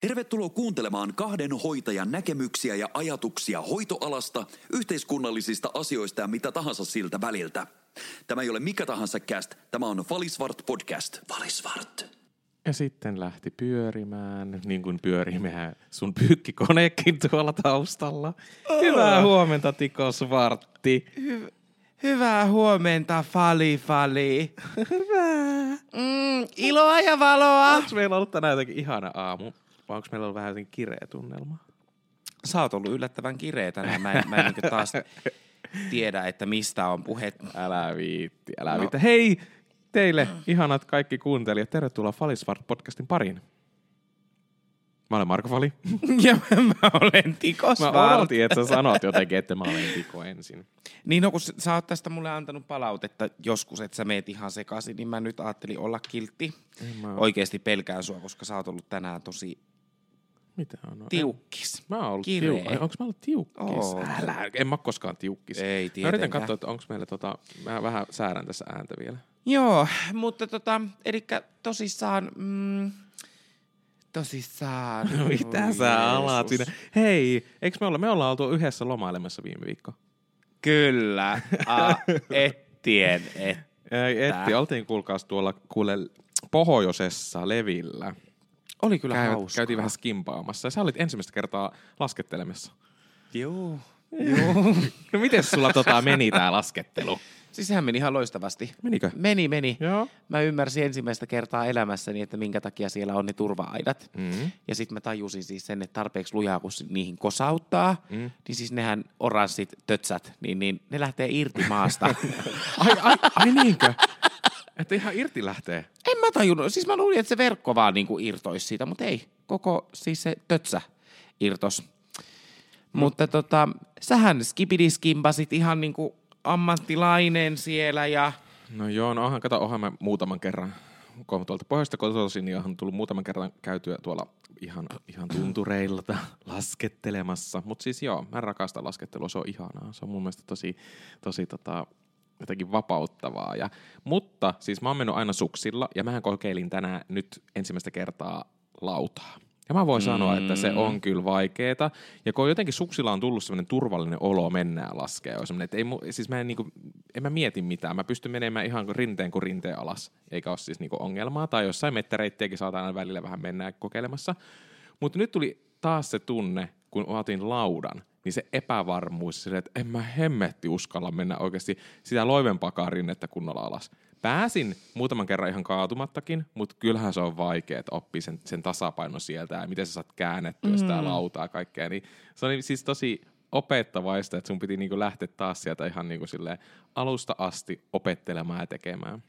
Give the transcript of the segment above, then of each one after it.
Tervetuloa kuuntelemaan kahden hoitajan näkemyksiä ja ajatuksia hoitoalasta, yhteiskunnallisista asioista ja mitä tahansa siltä väliltä. Tämä ei ole mikä tahansa cast, tämä on Valisvart podcast. Valisvart. Ja sitten lähti pyörimään, niin kuin pyörii mehän sun pyykkikoneekin tuolla taustalla. Hyvää huomenta, Tiko Svartti. Hy- hyvää huomenta, Fali Fali. Hyvää. Mm, iloa ja valoa. Onko meillä ollut tänään jotenkin ihana aamu? Vai onko meillä ollut vähän jotenkin kireä tunnelma? Sä oot ollut yllättävän kireä tänään. Mä en, mä en niinku taas tiedä, että mistä on puhe. Älä viitti, älä No. viitti. Hei teille, ihanat kaikki kuuntelijat. Tervetuloa Falisvart podcastin pariin. Mä olen Marko Fali. ja mä olen Tiko Mä odotin, että sä sanot jotenkin, että mä olen Tiko ensin. Niin no, kun sä oot tästä mulle antanut palautetta joskus, että sä meet ihan sekaisin, niin mä nyt ajattelin olla kiltti. mä- Oikeesti pelkään sua, koska sä oot ollut tänään tosi Mitä on? tiukkis. Mä oon ollut tiukkis. Onko mä ollut tiukkis? Oot. Älä, en mä koskaan tiukkis. Ei Mä yritän tietenkään. katsoa, että onko meillä tota, mä vähän säärän tässä ääntä vielä. Joo, mutta tota, eli tosissaan, mm, tosissaan. No mitä sä alat siinä? Hei, eikö me olla, me ollaan oltu yhdessä lomailemassa viime viikko. Kyllä, A, ettien, et. Ei, etti, oltiin kuulkaas tuolla kuule pohjoisessa levillä. Oli kyllä Käy, hauskaa. käytiin vähän skimpaamassa ja sä olit ensimmäistä kertaa laskettelemassa. Joo. Joo. No miten sulla tota meni tää laskettelu? siis sehän meni ihan loistavasti. Menikö? Meni, meni. Joo. Mä ymmärsin ensimmäistä kertaa elämässäni, että minkä takia siellä on ne turva-aidat. Mm. Ja sitten mä tajusin siis sen, että tarpeeksi lujaa, kun niihin kosauttaa, Mm. niin siis nehän oranssit tötsät, niin, niin ne lähtee irti maasta. Ai, ai, ai niinkö? Että ihan irti lähtee. En mä tajunnut. Siis mä luulin, että se verkko vaan niinku irtoisi siitä, mutta ei. Koko siis se tötsä irtos. Mutta tota, sähän skipidiskimpasit ihan niinku ammattilainen siellä ja... No joo, no onhan, kato, onhan mä muutaman kerran, kun on tuolta pohjoista kotoisin, niin onhan tullut muutaman kerran käytyä tuolla ihan, ihan tuntureilla laskettelemassa. Mutta siis joo, mä rakastan laskettelua, se on ihanaa. Se on mun mielestä tosi, tosi tota, jotenkin vapauttavaa. Ja, mutta siis mä oon mennyt aina suksilla, ja mähän kokeilin tänään nyt ensimmäistä kertaa lautaa. Ja mä voin mm. sanoa, että se on kyllä vaikeeta. Ja kun jotenkin suksilla on tullut semmoinen turvallinen olo mennä ja laskea, on semmoinen, että ei, mu- siis mä en, niinku, en mä mieti mitään. Mä pystyn menemään ihan kuin rinteen kuin rinteen alas, eikä ole siis niinku ongelmaa. Tai jossain mettäreittiäkin saatan aina välillä vähän mennä kokeilemassa. Mutta nyt tuli taas se tunne, kun otin laudan, niin se epävarmuus, sille, että en mä hemmetti uskalla mennä oikeasti sitä loivempaakaan rinnettä kunnolla alas. Pääsin muutaman kerran ihan kaatumattakin, mutta kyllähän se on vaikea, että oppii sen, sen tasapaino sieltä ja miten sä saat käännettyä sitä lautaa ja kaikkea. Niin se oli siis tosi opettavaista, että sun piti niinku lähteä taas sieltä ihan niinku alusta asti opettelemaan ja tekemään.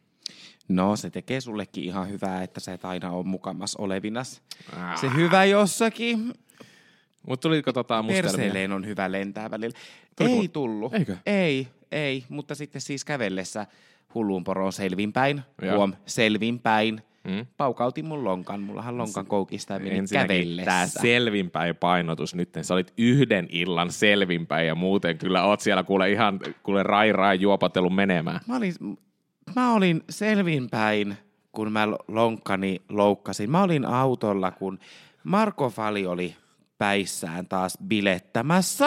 No, se tekee sullekin ihan hyvää, että sä et aina ole mukamas olevinas. Ah. Se hyvä jossakin. Mutta tuliko tota mustelmia? Perseelleen on hyvä lentää välillä. Tuliko- Ei tullut. Eikö? Ei, ei. Mutta sitten siis kävellessä hulluun poroon selvinpäin. Joo. Huom, selvinpäin. Mm. Paukautin mun lonkan. Mullahan lonkan koukista ja meni kävellessä. selvinpäin painotus nyt. Sä olit yhden illan selvinpäin ja muuten kyllä oot siellä kuule ihan kuule rai rai juopatellut menemään. Mä olin, mä olin selvinpäin, kun mä lonkkani loukkasin. Mä olin autolla, kun Marko Fali oli päissään taas bilettämässä.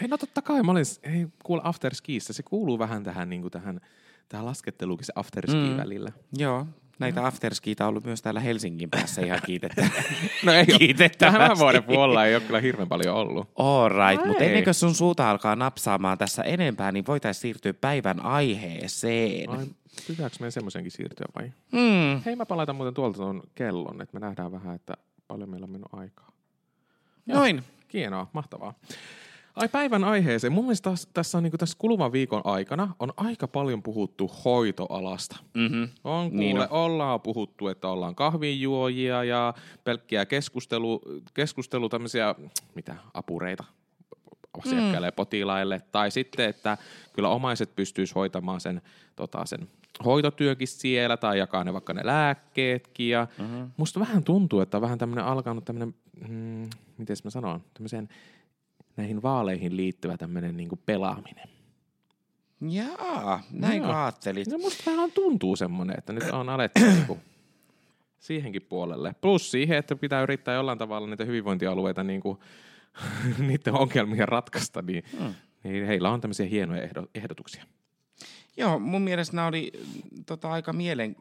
Hei no totta kai, mä olin, hei kuule afterskiissa, se kuuluu vähän tähän, niin kuin tähän, tähän lasketteluun se afterski mm. välillä. Joo, näitä afterskiita on ollut myös täällä Helsingin päässä ihan kiitettä. No ei Kiitettävästi. tämän vuoden puolella ei ole kyllä hirveän paljon ollut. All right, mutta ennen kuin sun suuta alkaa napsaamaan tässä enempää, niin voitaisiin siirtyä päivän aiheeseen. Ai, pitääkö meidän semmoisenkin siirtyä vai? Hmm. Hei mä palaitan muuten tuolta tuon kellon, että me nähdään vähän, että paljon meillä on mennyt aikaa. Noin. Hienoa, mahtavaa. Ai päivän aiheeseen. Mun mielestä taas, tässä, on, niin tässä kuluvan viikon aikana on aika paljon puhuttu hoitoalasta. Mm-hmm. On kuule, Niin on. ollaan puhuttu, että ollaan kahvinjuojia ja pelkkiä keskustelu, keskustelu tämmöisiä, mitä, apureita asiakkaille ja potilaille. Tai sitten, että kyllä omaiset pystyisi hoitamaan sen, tota, sen hoitotyökin siellä tai jakaa ne vaikka ne lääkkeetkin. Ja mm-hmm. Musta vähän tuntuu, että on vähän tämmöinen alkanut tämmöinen, mm, miten mä sanon, tämmöiseen näihin vaaleihin liittyvä tämmöinen niin pelaaminen. Jaa, näin no. ajattelit. No musta vähän tuntuu semmoinen, että nyt on alettu niinku siihenkin puolelle. Plus siihen, että pitää yrittää jollain tavalla niitä hyvinvointialueita niin kuin, niiden ongelmia ratkaista, niin, mm. niin heillä on tämmöisiä hienoja ehdo, ehdotuksia. Joo, mun mielestä nämä oli tota, aika mielen...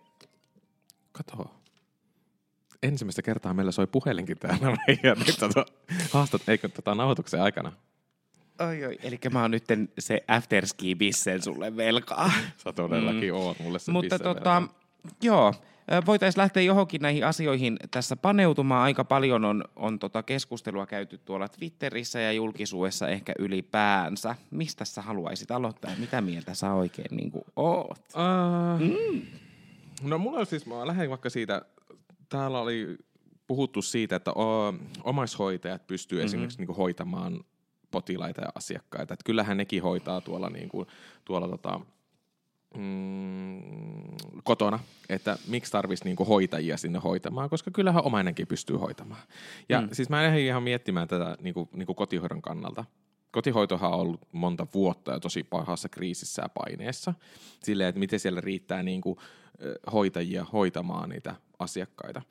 Kato. Ensimmäistä kertaa meillä soi puhelinkin täällä meidän nyt tota, haastat, eikö tota nauhoituksen aikana. Oi, oi. Eli mä oon nyt se afterski bissen sulle velkaa. Sä todellakin mm. oot mulle se Mutta tota, joo, voitaisiin lähteä johonkin näihin asioihin tässä paneutumaan. Aika paljon on, on tota keskustelua käyty tuolla Twitterissä ja julkisuudessa ehkä ylipäänsä. Mistä sä haluaisit aloittaa mitä mieltä sä oikein niin oot? Uh, mm. No mulla on siis, mä lähden vaikka siitä, täällä oli puhuttu siitä, että o, omaishoitajat pystyy mm-hmm. esimerkiksi niin hoitamaan potilaita ja asiakkaita. Että kyllähän nekin hoitaa tuolla, niin kuin, tuolla tota, mm, kotona, että miksi tarvitsisi niinku hoitajia sinne hoitamaan, koska kyllähän omainenkin pystyy hoitamaan. Ja mm. siis mä lähdin ihan miettimään tätä niinku, niinku kotihoidon kannalta. Kotihoitohan on ollut monta vuotta ja tosi pahassa kriisissä ja paineessa. Silleen, että miten siellä riittää niinku, hoitajia hoitamaan niitä asiakkaita.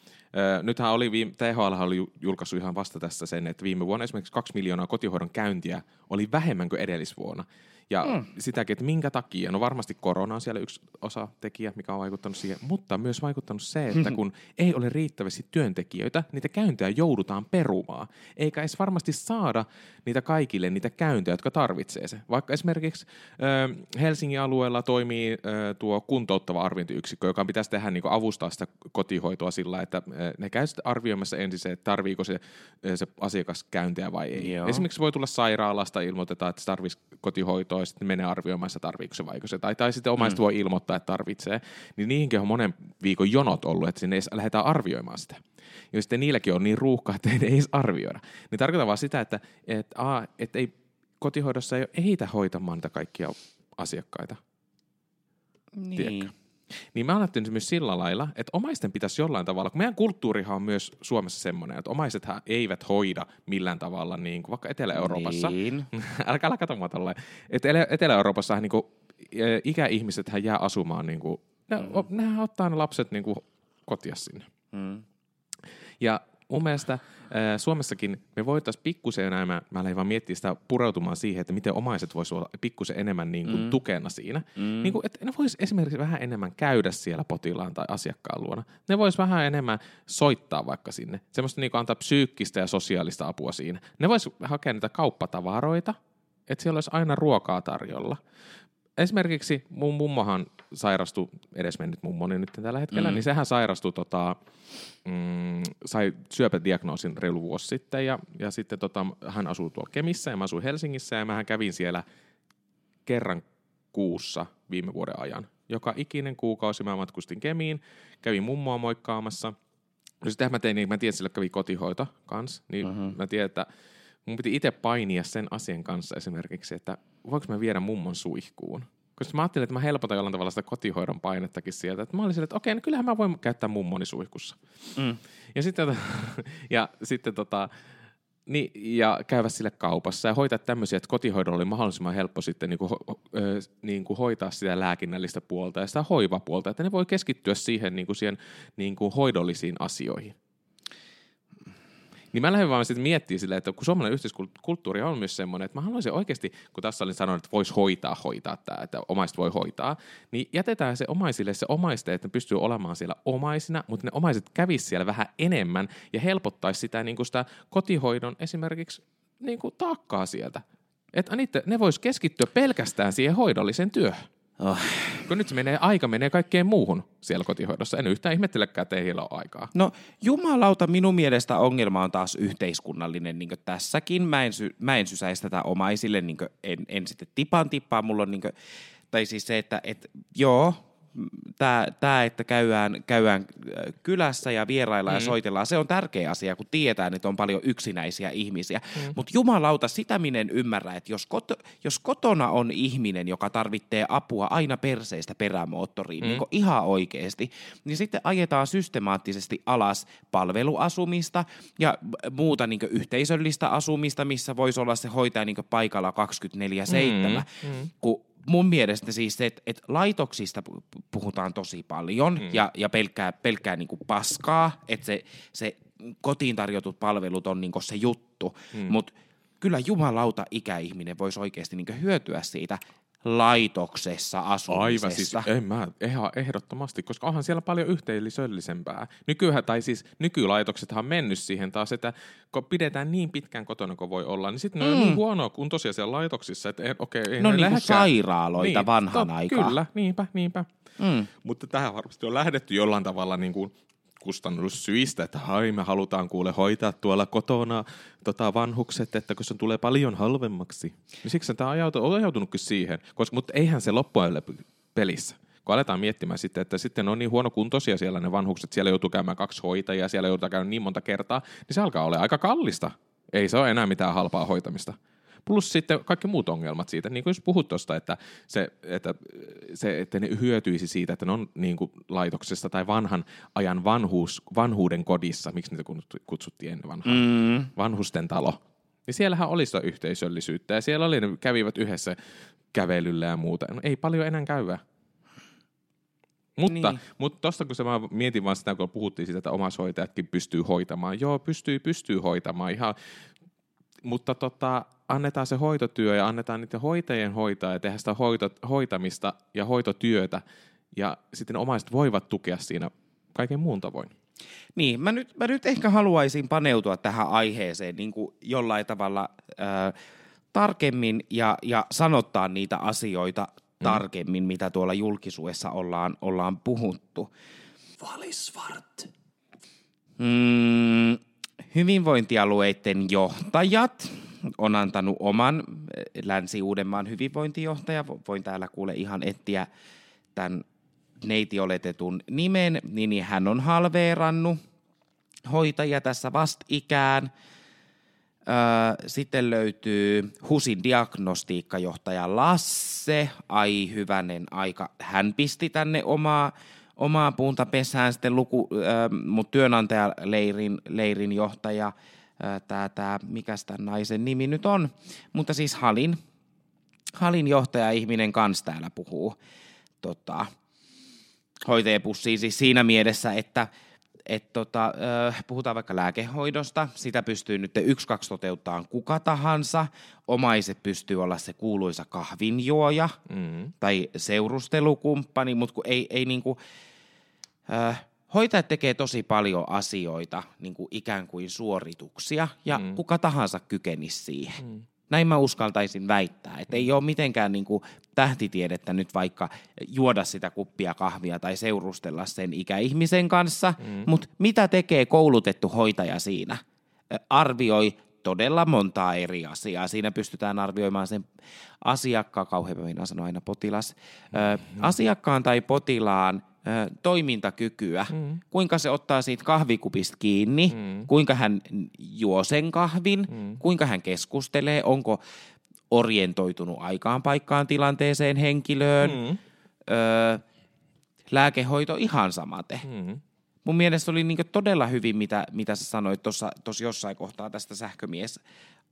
Nythän oli, THL oli julkaissut ihan vasta tässä sen, että viime vuonna esimerkiksi kaksi miljoonaa kotihoidon käyntiä oli vähemmän kuin edellisvuonna. Ja mm. sitäkin, että minkä takia, no varmasti korona on siellä yksi osa tekijä, mikä on vaikuttanut siihen, mutta myös vaikuttanut se, että kun ei ole riittävästi työntekijöitä, niitä käyntejä joudutaan perumaan. Eikä edes varmasti saada niitä kaikille niitä käyntejä, jotka tarvitsee se. Vaikka esimerkiksi äh, Helsingin alueella toimii äh, tuo kuntouttava arviointiyksikkö, joka pitäisi tehdä niin avustaa sitä kotihoitoa sillä, että äh, ne käy sitten arvioimassa ensin se, että tarviiko se, äh, se asiakas käyntejä vai ei. Joo. Esimerkiksi voi tulla sairaalasta, ilmoitetaan, että se tarvitsisi kotihoitoa ja sitten menee arvioimaan, että tarviiko se vai se. Tai, tai sitten omaiset mm. voi ilmoittaa, että tarvitsee. Niin niihinkin on monen viikon jonot ollut, että sinne lähdetään arvioimaan sitä. Ja sitten niilläkin on niin ruuhka, että ei edes arvioida. Niin tarkoittaa vaan sitä, että, että, a, että ei, kotihoidossa ei ole ehitä hoitamaan niitä kaikkia asiakkaita. Niin. Tiedätkö? Niin mä ajattelen myös sillä lailla, että omaisten pitäisi jollain tavalla, kun meidän kulttuurihan on myös Suomessa semmoinen, että omaisethan eivät hoida millään tavalla, niin kuin vaikka Etelä-Euroopassa. Niin. älkää älkää katso mua tolleen. Etelä-Euroopassa niin kuin, ikäihmiset jää asumaan, niin kuin, ne, mm. nehän ottaa ne lapset niin kuin, kotia sinne. Mm. Ja mun mielestä äh, Suomessakin me voitaisiin pikkusen enemmän, mä lähdin vaan miettiä sitä pureutumaan siihen, että miten omaiset voisivat olla pikkusen enemmän niin kuin mm. tukena siinä. Mm. Niin kuin, että ne vois esimerkiksi vähän enemmän käydä siellä potilaan tai asiakkaan luona. Ne vois vähän enemmän soittaa vaikka sinne. Semmoista niin kuin antaa psyykkistä ja sosiaalista apua siinä. Ne vois hakea niitä kauppatavaroita, että siellä olisi aina ruokaa tarjolla esimerkiksi mun mummohan sairastui, edesmennyt mummoni nyt tällä hetkellä, mm. niin sehän sairastui, tota, mm, sai syöpädiagnoosin reilu vuosi sitten ja, ja sitten tota, hän asuu tuolla Kemissä ja mä asuin Helsingissä ja mä kävin siellä kerran kuussa viime vuoden ajan. Joka ikinen kuukausi mä matkustin Kemiin, kävin mummoa moikkaamassa. No sitten mä tein niin, mä tiedän, että sillä kävi kotihoito kanssa, niin uh-huh. mä tiedän, että mun piti itse painia sen asian kanssa esimerkiksi, että voinko mä viedä mummon suihkuun. Koska mä ajattelin, että mä helpotan jollain tavalla sitä kotihoidon painettakin sieltä. Että mä olin sille, että okei, no kyllähän mä voin käyttää mummoni suihkussa. Mm. Ja sitten, ja sitten tota, niin, ja käydä sille kaupassa ja hoitaa tämmöisiä, että kotihoidolla oli mahdollisimman helppo sitten niin kuin, ho, ö, niin kuin hoitaa sitä lääkinnällistä puolta ja sitä hoivapuolta, että ne voi keskittyä siihen, niin kuin siihen niin kuin hoidollisiin asioihin. Niin mä lähdin vaan sitten miettimään silleen, että kun suomalainen yhteiskulttuuri on myös semmoinen, että mä haluaisin oikeasti, kun tässä olin sanonut, että voisi hoitaa, hoitaa tämä, että omaiset voi hoitaa, niin jätetään se omaisille se omaiste, että ne pystyy olemaan siellä omaisina, mutta ne omaiset kävis siellä vähän enemmän ja helpottaisi sitä, niin kuin sitä kotihoidon esimerkiksi niin kuin taakkaa sieltä. Että niitä, ne vois keskittyä pelkästään siihen hoidolliseen työhön. Oh. Kun nyt se menee, aika menee kaikkeen muuhun siellä kotihoidossa. En yhtään ihmettelekään, että ei heillä ole aikaa. No jumalauta, minun mielestä ongelma on taas yhteiskunnallinen niin tässäkin. Mä en, sy- mä en sysäisi tätä omaisille, niin en, en sitten tipan tippaa. Mulla on niin kuin, tai siis se, että et, joo, tämä, tämä, että käydään, käydään äh, kylässä ja vieraillaan mm. ja soitellaan, se on tärkeä asia, kun tietää, että on paljon yksinäisiä ihmisiä. Mm. Mutta jumalauta, sitä minä en ymmärrä, että jos, kot, jos kotona on ihminen, joka tarvitsee apua aina perseistä perämoottoriin, mm. niin ihan oikeasti, niin sitten ajetaan systemaattisesti alas palveluasumista ja muuta niin yhteisöllistä asumista, missä voisi olla se hoitaja niin paikalla 24-7, mm. Mm. kun mun mielestä siis se, että, että laitoksista pu- puhutaan tosi paljon mm. ja, ja pelkkää, pelkkää niin paskaa, että se, se kotiin tarjotut palvelut on niin se juttu, mm. mutta kyllä jumalauta ikäihminen voisi oikeasti niin hyötyä siitä laitoksessa asumisesta. Aivan, siis en mä, ihan ehdottomasti, koska onhan siellä paljon yhteisöllisempää. Nykyään, tai siis nykylaitoksethan on mennyt siihen taas, että kun pidetään niin pitkään kotona kuin voi olla, niin sitten mm. ne on niin huonoa kuin tosiaan siellä laitoksissa, että okei, okay, ei no niin kuin sairaaloita niin, vanhan to, aikaan. Kyllä, niinpä, niinpä. Mm. Mutta tähän varmasti on lähdetty jollain tavalla niin kuin kustannussyistä, että hai, me halutaan kuule hoitaa tuolla kotona tota, vanhukset, että kun se tulee paljon halvemmaksi. Niin siksi tämä on ajautunutkin siihen, koska, mutta eihän se loppujen pelissä kun aletaan miettimään sitten, että sitten on niin huono kuntoisia siellä ne vanhukset, siellä joutuu käymään kaksi hoitajaa, siellä joutuu käymään niin monta kertaa, niin se alkaa olla aika kallista. Ei se ole enää mitään halpaa hoitamista. Plus sitten kaikki muut ongelmat siitä, niin kuin jos puhut tuosta, että, se, että, se, että ne hyötyisi siitä, että ne on niin kuin laitoksessa tai vanhan ajan vanhuus, vanhuuden kodissa, miksi niitä kutsuttiin ennen vanhaa, mm. vanhusten talo. Niin siellähän oli sitä yhteisöllisyyttä ja siellä oli, ne kävivät yhdessä kävelyllä ja muuta. No, ei paljon enää käyvä. Mutta, niin. mutta tosta kun se mä mietin vaan sitä, kun puhuttiin siitä, että omaishoitajatkin pystyy hoitamaan. Joo, pystyy, pystyy hoitamaan ihan mutta tota, annetaan se hoitotyö ja annetaan niiden hoitajien hoitaa ja tehdä sitä hoito, hoitamista ja hoitotyötä ja sitten omaiset voivat tukea siinä kaiken muun tavoin. Niin, mä nyt, mä nyt ehkä haluaisin paneutua tähän aiheeseen niin kuin jollain tavalla äh, tarkemmin ja, ja sanottaa niitä asioita mm. tarkemmin, mitä tuolla julkisuudessa ollaan, ollaan puhuttu. Valisvart. Mm, hyvinvointialueiden johtajat on antanut oman eh, Länsi-Uudenmaan hyvinvointijohtaja. Voin täällä kuule ihan etsiä tämän neiti oletetun nimen, niin hän on halveerannut hoitajia tässä vastikään. Sitten löytyy HUSin diagnostiikkajohtaja Lasse. Ai hyvänen aika. Hän pisti tänne omaa omaa puunta pesään sitten luku, äh, mut työnantajaleirin leirin johtaja, tämä, tää, mikä tämän naisen nimi nyt on, mutta siis Halin, Halin johtaja ihminen kanssa täällä puhuu tota, hoitajapussiin siis siinä mielessä, että et tota, puhutaan vaikka lääkehoidosta, sitä pystyy nyt yksi kaksi toteuttaa kuka tahansa. Omaiset pystyy olla se kuuluisa kahvinjuoja mm. tai seurustelukumppani, mutta ei, ei niinku, äh, hoitajat tekee tosi paljon asioita, niin kuin ikään kuin suorituksia, ja mm. kuka tahansa kykenisi siihen. Mm. Näin mä uskaltaisin väittää, että ei ole mitenkään niin kuin tähtitiedettä nyt vaikka juoda sitä kuppia kahvia tai seurustella sen ikäihmisen kanssa, mm. mutta mitä tekee koulutettu hoitaja siinä? Arvioi todella montaa eri asiaa. Siinä pystytään arvioimaan sen asiakkaan, kauhean minä sanon aina potilas, mm. asiakkaan tai potilaan toimintakykyä, mm. kuinka se ottaa siitä kahvikupista kiinni, mm. kuinka hän juo sen kahvin, mm. kuinka hän keskustelee, onko orientoitunut aikaan paikkaan tilanteeseen henkilöön, mm. öö, lääkehoito ihan samate. Mm. Mun mielestä oli niin todella hyvin, mitä, mitä sä sanoit tuossa jossain kohtaa tästä sähkömies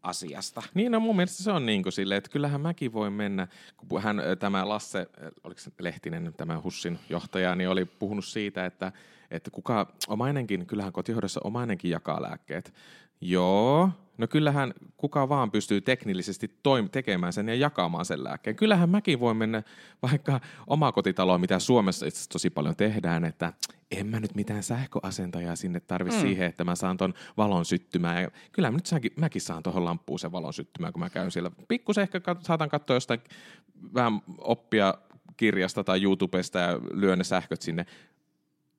asiasta. Niin, no mun mielestä se on niin kuin silleen, että kyllähän mäkin voi mennä, kun hän, tämä Lasse, oliko Lehtinen, tämä HUSSin johtaja, niin oli puhunut siitä, että, että kuka omainenkin, kyllähän kotihoidossa omainenkin jakaa lääkkeet. Joo, no kyllähän kuka vaan pystyy teknillisesti toim- tekemään sen ja jakamaan sen lääkkeen. Kyllähän mäkin voi mennä vaikka omakotitaloon, mitä Suomessa itse tosi paljon tehdään, että en mä nyt mitään sähköasentajaa sinne tarvi mm. siihen, että mä saan ton valon syttymään. Ja kyllä mä nyt säkin, mäkin saan tuohon lampuun sen valon syttymään, kun mä käyn siellä. Pikkusen ehkä kat- saatan katsoa jostain vähän oppia kirjasta tai YouTubesta ja lyön ne sähköt sinne.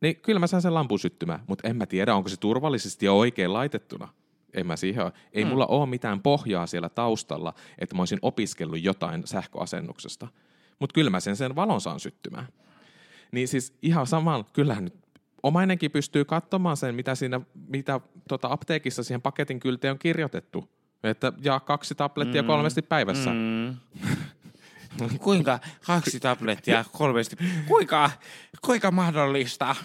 Niin kyllä mä saan sen lampun syttymään, mutta en mä tiedä, onko se turvallisesti ja oikein laitettuna en mä siihen ole. Ei mm. mulla ole mitään pohjaa siellä taustalla, että mä olisin opiskellut jotain sähköasennuksesta. Mutta kyllä mä sen, sen valon saan syttymään. Niin siis ihan saman, kyllähän nyt omainenkin pystyy katsomaan sen, mitä siinä mitä tota apteekissa siihen paketin kylteen on kirjoitettu. Että jaa kaksi tablettia mm. kolmesti päivässä. Mm. kuinka kaksi tablettia kolmesti? Kuinka, kuinka mahdollista?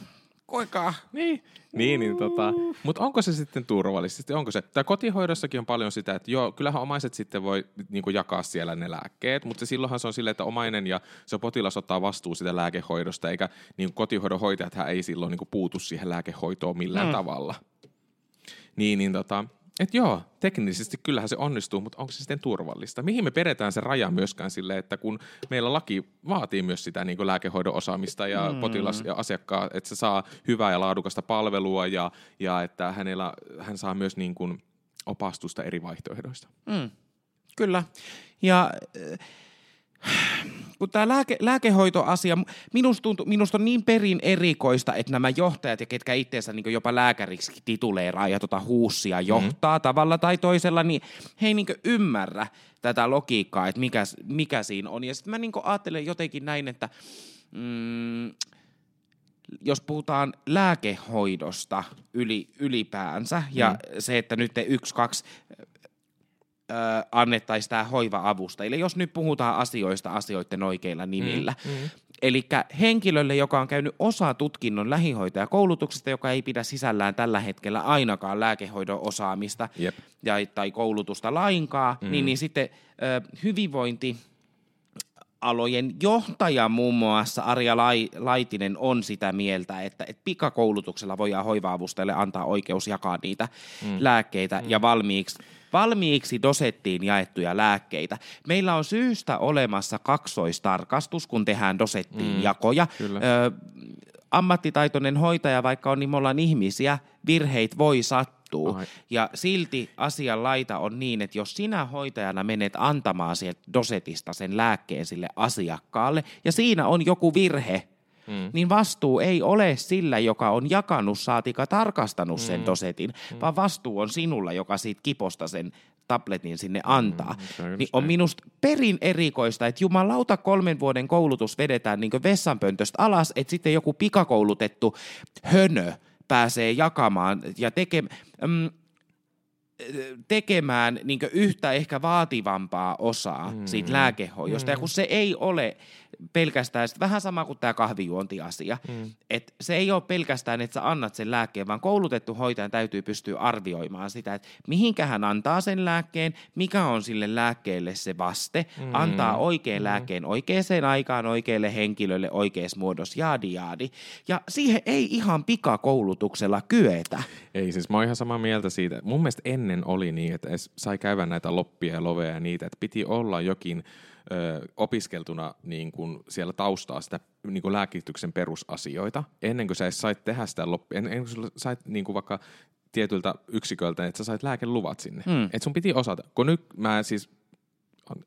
Kuinka? Niin, niin, niin tota, mutta onko se sitten turvallisesti? Onko se? Tai kotihoidossakin on paljon sitä, että joo, kyllähän omaiset sitten voi niin kuin jakaa siellä ne lääkkeet, mutta silloinhan se on silleen, että omainen ja se potilas ottaa vastuu sitä lääkehoidosta, eikä niin kotihoidon hoitajat ei silloin niin kuin puutu siihen lääkehoitoon millään mm. tavalla. Niin, niin tota, et joo, teknisesti kyllähän se onnistuu, mutta onko se sitten turvallista? Mihin me peretään se raja myöskään sille, että kun meillä laki vaatii myös sitä niin lääkehoidon osaamista ja mm. potilas ja asiakkaa, että se saa hyvää ja laadukasta palvelua ja, ja että hänellä, hän saa myös niin kuin opastusta eri vaihtoehdoista. Mm. Kyllä. Ja kun tämä lääke, lääkehoitoasia, minusta, tuntuu, minusta on niin perin erikoista, että nämä johtajat ja ketkä itseensä niin jopa lääkäriksi tituleeraa ja tota huussia johtaa mm. tavalla tai toisella, niin he ei niin ymmärrä tätä logiikkaa, että mikä, mikä siinä on. Ja sitten mä niin ajattelen jotenkin näin, että mm, jos puhutaan lääkehoidosta yli, ylipäänsä, ja mm. se, että nyt te yksi, kaksi annettaisiin tämä hoiva-avusta. Eli jos nyt puhutaan asioista asioiden oikeilla nimillä. Mm, mm. Eli henkilölle, joka on käynyt osa tutkinnon lähihoitajakoulutuksesta, joka ei pidä sisällään tällä hetkellä ainakaan lääkehoidon osaamista yep. ja, tai koulutusta lainkaan, mm. niin, niin sitten ö, hyvinvointi alojen johtaja muun muassa Arja Laitinen on sitä mieltä, että, että pikakoulutuksella voidaan hoiva-avustajalle antaa oikeus jakaa niitä mm. lääkkeitä mm. ja valmiiksi valmiiksi dosettiin jaettuja lääkkeitä. Meillä on syystä olemassa kaksoistarkastus, kun tehdään dosettiin mm, jakoja. Ö, ammattitaitoinen hoitaja, vaikka on, niin me ollaan ihmisiä, virheit voi sattua. Ai. Ja silti asian laita on niin, että jos sinä hoitajana menet antamaan sieltä dosetista sen lääkkeen sille asiakkaalle, ja siinä on joku virhe, mm. niin vastuu ei ole sillä, joka on jakanut saatika tarkastanut sen mm. dosetin, mm. vaan vastuu on sinulla, joka siitä kiposta sen tabletin sinne antaa. Mm, niin on minusta perin erikoista, että jumalauta kolmen vuoden koulutus vedetään niin vessanpöntöstä alas, että sitten joku pikakoulutettu hönö pääsee jakamaan ja tekemään... Mm, tekemään niin yhtä ehkä vaativampaa osaa mm. siitä lääkehoidosta. Mm. Ja kun se ei ole pelkästään, vähän sama kuin tämä kahvijuontiasia, mm. että se ei ole pelkästään, että sä annat sen lääkkeen, vaan koulutettu hoitajan täytyy pystyä arvioimaan sitä, että mihinkä hän antaa sen lääkkeen, mikä on sille lääkkeelle se vaste, mm. antaa oikean mm. lääkkeen oikeaan aikaan oikealle henkilölle oikeassa muodossa, jaadi jaadi. Ja siihen ei ihan pikakoulutuksella kyetä. Ei, siis mä oon ihan samaa mieltä siitä. Mun mielestä ennen oli niin, että sai käydä näitä loppia ja loveja ja niitä, että piti olla jokin ö, opiskeltuna niin kuin siellä taustaa sitä niin kuin lääkityksen perusasioita, ennen kuin sä edes sait tehdä sitä loppia, ennen kuin sä sait niin kuin vaikka tietyltä yksiköltä, että sä sait lääkeluvat sinne. Mm. Että sun piti osata. Kun nyt mä siis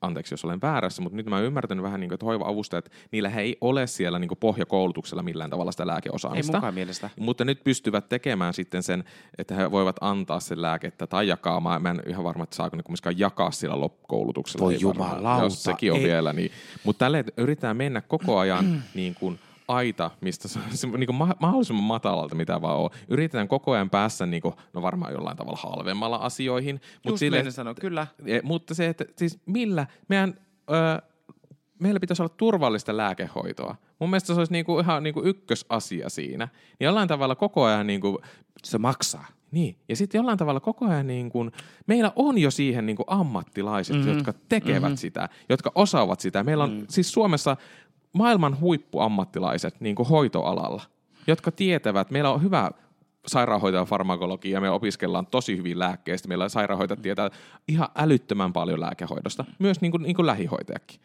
anteeksi jos olen väärässä, mutta nyt mä ymmärtänyt vähän, niin kuin, että hoiva-avustajat, niillä ei ole siellä niin kuin pohjakoulutuksella millään tavalla sitä lääkeosaamista. Ei mukaan mielestä. Mutta nyt pystyvät tekemään sitten sen, että he voivat antaa sen lääkettä tai jakaa. Mä, mä en ihan varma, että saako ne kumminkaan jakaa sillä loppukoulutuksella. Voi jumalauta. Jos sekin on ei. vielä. Niin. Mutta tälle yritetään mennä koko ajan niin kuin – aita, mistä se, se niin kuin mahdollisimman matalalta, mitä vaan on. Yritetään koko ajan päässä, niin kuin, no varmaan jollain tavalla halvemmalla asioihin. Just sille, sanoa, kyllä. Mutta se, että siis millä meidän, ö, meillä pitäisi olla turvallista lääkehoitoa. Mun mielestä se olisi niinku ihan niinku ykkösasia siinä. Niin jollain tavalla koko ajan... Niinku, se maksaa. Niin, ja sitten jollain tavalla koko ajan niin kuin, meillä on jo siihen niin kuin ammattilaiset, mm-hmm. jotka tekevät mm-hmm. sitä, jotka osaavat sitä. Meillä on mm. siis Suomessa maailman huippuammattilaiset niin kuin hoitoalalla, jotka tietävät, meillä on hyvä sairaanhoitajan farmakologia, me opiskellaan tosi hyvin lääkkeistä, meillä sairaanhoitajat tietää ihan älyttömän paljon lääkehoidosta, myös niin kuin, niin kuin lähihoitajakin.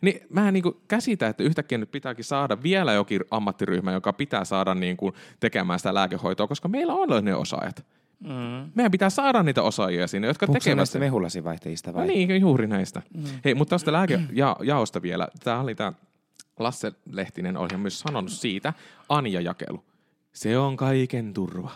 Niin mä en niin käsitä, että yhtäkkiä nyt pitääkin saada vielä jokin ammattiryhmä, joka pitää saada niin kuin tekemään sitä lääkehoitoa, koska meillä on ne osaajat. Mm. Meidän pitää saada niitä osaajia sinne, jotka Puhuuko tekevät... näistä mehulasivaihtajista vai? No niin, juuri näistä. Mm. Hei, mutta tästä lääkejaosta vielä. Tämä oli tämä Lasse Lehtinen oli myös sanonut siitä, Anja-jakelu. Se on kaiken turva.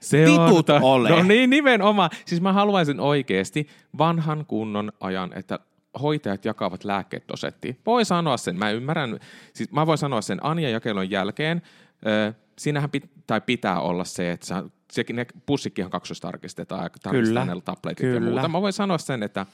Se Vitut on, ole. No niin, nimenomaan. Siis mä haluaisin oikeasti vanhan kunnon ajan, että hoitajat jakavat lääkkeet dosettiin. Voi sanoa sen, mä ymmärrän, siis mä voin sanoa sen Anja jakelun jälkeen, äh, siinähän pit, tai pitää olla se, että sä sekin ne pussikin ihan kaksoistarkistetaan ja tarkistetaan ne tabletit Kyllä. ja muuta. Mä voin sanoa sen, että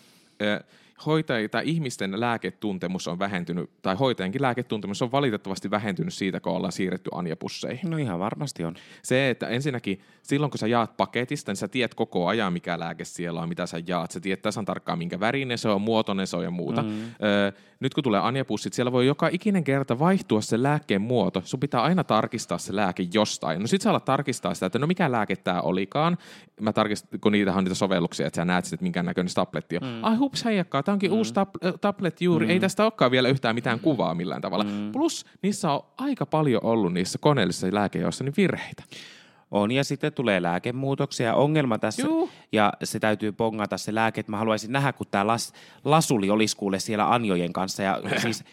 hoitajia tai ihmisten lääketuntemus on vähentynyt, tai hoitajankin lääketuntemus on valitettavasti vähentynyt siitä, kun ollaan siirretty anjapusseihin. No ihan varmasti on. Se, että ensinnäkin silloin kun sä jaat paketista, niin sä tiedät koko ajan, mikä lääke siellä on, mitä sä jaat. Sä tiedät tasan tarkkaan, minkä värinen se on, muotoinen se on ja muuta. Mm. Öö, nyt kun tulee anjapussit, siellä voi joka ikinen kerta vaihtua se lääkkeen muoto. Sun pitää aina tarkistaa se lääke jostain. No sit sä alat tarkistaa sitä, että no mikä lääke tämä olikaan. Mä tarkistan, kun niitä on niitä sovelluksia, että sä näet sitten, että minkä näköinen tabletti on. Mm. Ai hups, heijakkaa, tämä onkin mm. uusi tab- tablet juuri. Mm. Ei tästä olekaan vielä yhtään mitään kuvaa millään tavalla. Mm. Plus niissä on aika paljon ollut niissä koneellisissa lääkejoissa niin virheitä. On, ja sitten tulee lääkemuutoksia. Ongelma tässä, Juu. ja se täytyy pongata se lääke, että mä haluaisin nähdä, kun tämä las, lasuli olisi kuule siellä anjojen kanssa. Ja siis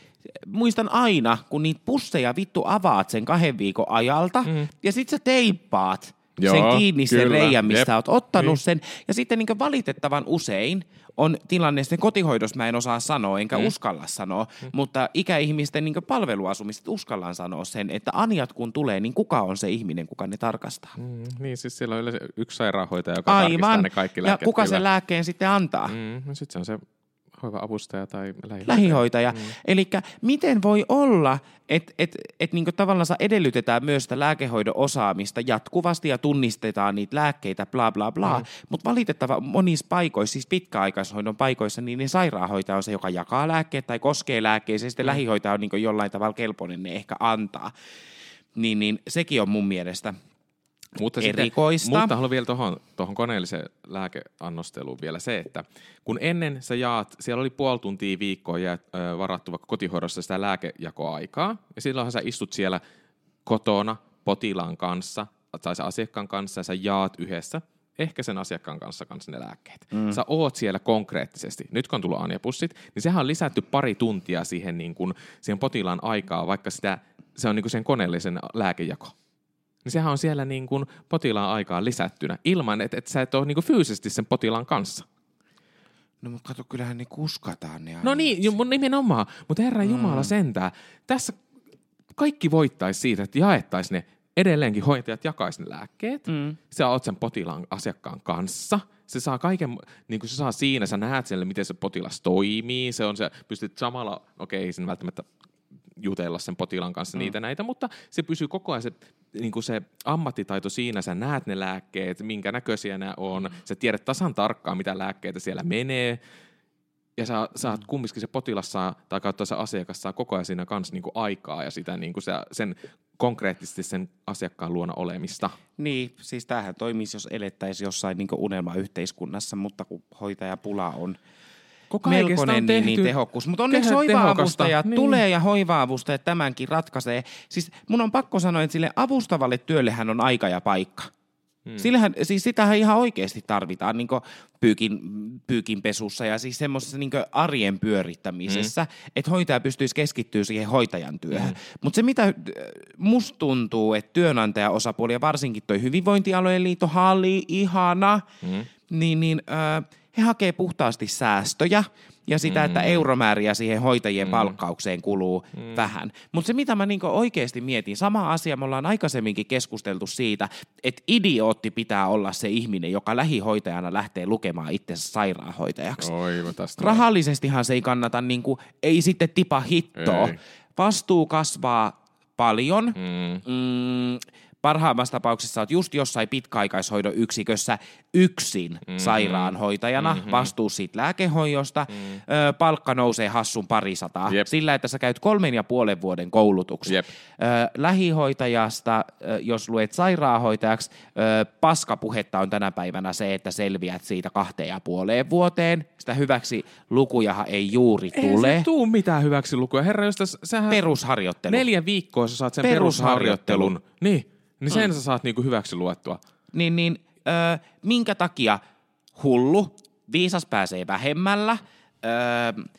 muistan aina, kun niitä pusseja vittu avaat sen kahden viikon ajalta, mm. ja sit sä teippaat Joo, sen kiinni sen kyllä, reijän, mistä jep. oot ottanut Niin. sen. Ja sitten niin valitettavan usein on tilanne, sitten kotihoidossa mä en osaa sanoa, enkä mm. uskalla sanoa, mm. mutta ikäihmisten niin palveluasumiset uskallan sanoa sen, että anjat kun tulee, niin kuka on se ihminen, kuka ne tarkastaa? Mm, niin, siis siellä on yleensä yksi sairaanhoitaja, joka tarkistaa Aivan. ne kaikki Ja lääkkeet. kuka kyllä. sen lääkkeen sitten antaa? Mm, no sit se on se hoiva-avustaja tai lähihoitaja. lähihoitaja. Mm. Eli miten voi olla, että et, et niinku tavallaan edellytetään myös sitä lääkehoidon osaamista jatkuvasti ja tunnistetaan niitä lääkkeitä, bla bla bla, mm. mutta valitettava monissa paikoissa, siis pitkäaikaishoidon paikoissa, niin, niin sairaanhoitaja on se, joka jakaa lääkkeet tai koskee lääkkeeseen, sitten mm. lähihoitaja on niinku jollain tavalla kelpoinen ne ehkä antaa. Niin, niin sekin on mun mielestä Mutta erikoista. Sitten, mutta haluan vielä tuohon, tuohon koneelliseen lääkeannosteluun vielä se, että kun ennen sä jaat, siellä oli puoli tuntia viikkoa jää, ö, varattu vaikka kotihoidossa sitä lääkejakoaikaa, ja silloinhan sä istut siellä kotona potilaan kanssa tai sen asiakkaan kanssa ja sä jaat yhdessä ehkä sen asiakkaan kanssa kanssa ne lääkkeet. Mm. Sä oot siellä konkreettisesti. Nyt kun on tullut anjapussit, niin sehän on lisätty pari tuntia siihen, niin kuin, siihen potilaan aikaa, vaikka sitä, se on niin kuin sen koneellisen lääkejako niin sehän on siellä niin kuin potilaan aikaa lisättynä, ilman että, että sä et ole niin kuin fyysisesti sen potilaan kanssa. No mutta kato, kyllähän ne kuskataan ne No niin, ju- mun nimenomaan. Mutta Herra Jumala sentää, tässä kaikki voittaisi siitä, että jaettaisiin ne edelleenkin hoitajat jakaisi ne lääkkeet. Mm. Sä oot sen potilaan asiakkaan kanssa. Se saa kaiken, niin kuin se saa siinä, sä näet siellä, miten se potilas toimii. Se on se, pystyt samalla, okei, ei sen välttämättä jutella sen potilaan kanssa mm. niitä näitä, mutta se pysyy koko ajan se, niin kuin se ammattitaito siinä, sä näet ne lääkkeet, minkä näköisiä ne on, sä tiedät tasan tarkkaan, mitä lääkkeitä siellä menee, ja sä saat kumminkin se potilas saa, tai kautta se asiakas saa koko ajan siinä kanssa niin kuin aikaa ja sitä niin kuin se, sen konkreettisesti sen asiakkaan luona olemista. Niin, siis tämähän toimisi, jos elettäisiin jossain niin unelmayhteiskunnassa, mutta kun hoitajapula on Kun kaikesta melkoinen on niin, tehty niin tehokus. Mutta onneksi hoiva-avustajat tehokasta. tulee ja hoiva-avustajat tämänkin ratkaisee. Siis mun on pakko sanoa, että sille avustavalle työllehän on aika ja paikka. Hmm. Sillähän, siis sitähän ihan oikeasti tarvitaan niin pyykin, pyykinpesussa ja siis semmoisessa niin arjen pyörittämisessä, hmm. että hoitaja pystyisi keskittyä siihen hoitajan työhön. Hmm. Mutta se, mitä äh, musta tuntuu, että työnantajaosapuoli ja varsinkin toi hyvinvointialojen liitto, Halli, ihana, hmm. niin, niin äh, he hakee puhtaasti säästöjä ja sitä, mm. että euromääriä siihen hoitajien mm. palkkaukseen kuluu mm. vähän. Mutta se, mitä mä niinku oikeasti mietin, sama asia, me ollaan aikaisemminkin keskusteltu siitä, että idiootti pitää olla se ihminen, joka lähihoitajana lähtee lukemaan itsensä sairaanhoitajaksi. Oi, tästä Rahallisestihan se ei kannata, niinku, ei sitten tipa hittoa. Ei. Vastuu kasvaa paljon. Mm. Mm, parhaimmassa tapauksessa olet just jossain pitkäaikaishoidon yksikössä yksin mm-hmm. sairaanhoitajana, mm-hmm. vastuu siitä lääkehoidosta, mm. ö, palkka nousee hassun parisataa. Jep. Sillä, että sä käyt kolmen ja puolen vuoden koulutuksen. Jep. Ö, lähihoitajasta, ö, jos luet sairaanhoitajaksi, ö, paskapuhetta on tänä päivänä se, että selviät siitä kahteen ja puoleen vuoteen. Sitä hyväksi lukujahan ei juuri Ei tule. se tuu mitään hyväksi lukuja. Herra, jos tässä, sähän Perusharjoittelu. neljä viikkoa sä saat sen Perusharjoittelu. perusharjoittelun. Niin, niin sen mm. sä saat niinku hyväksi luettua. niin, niin ö, minkä takia hullu, viisas pääsee vähemmällä, ö,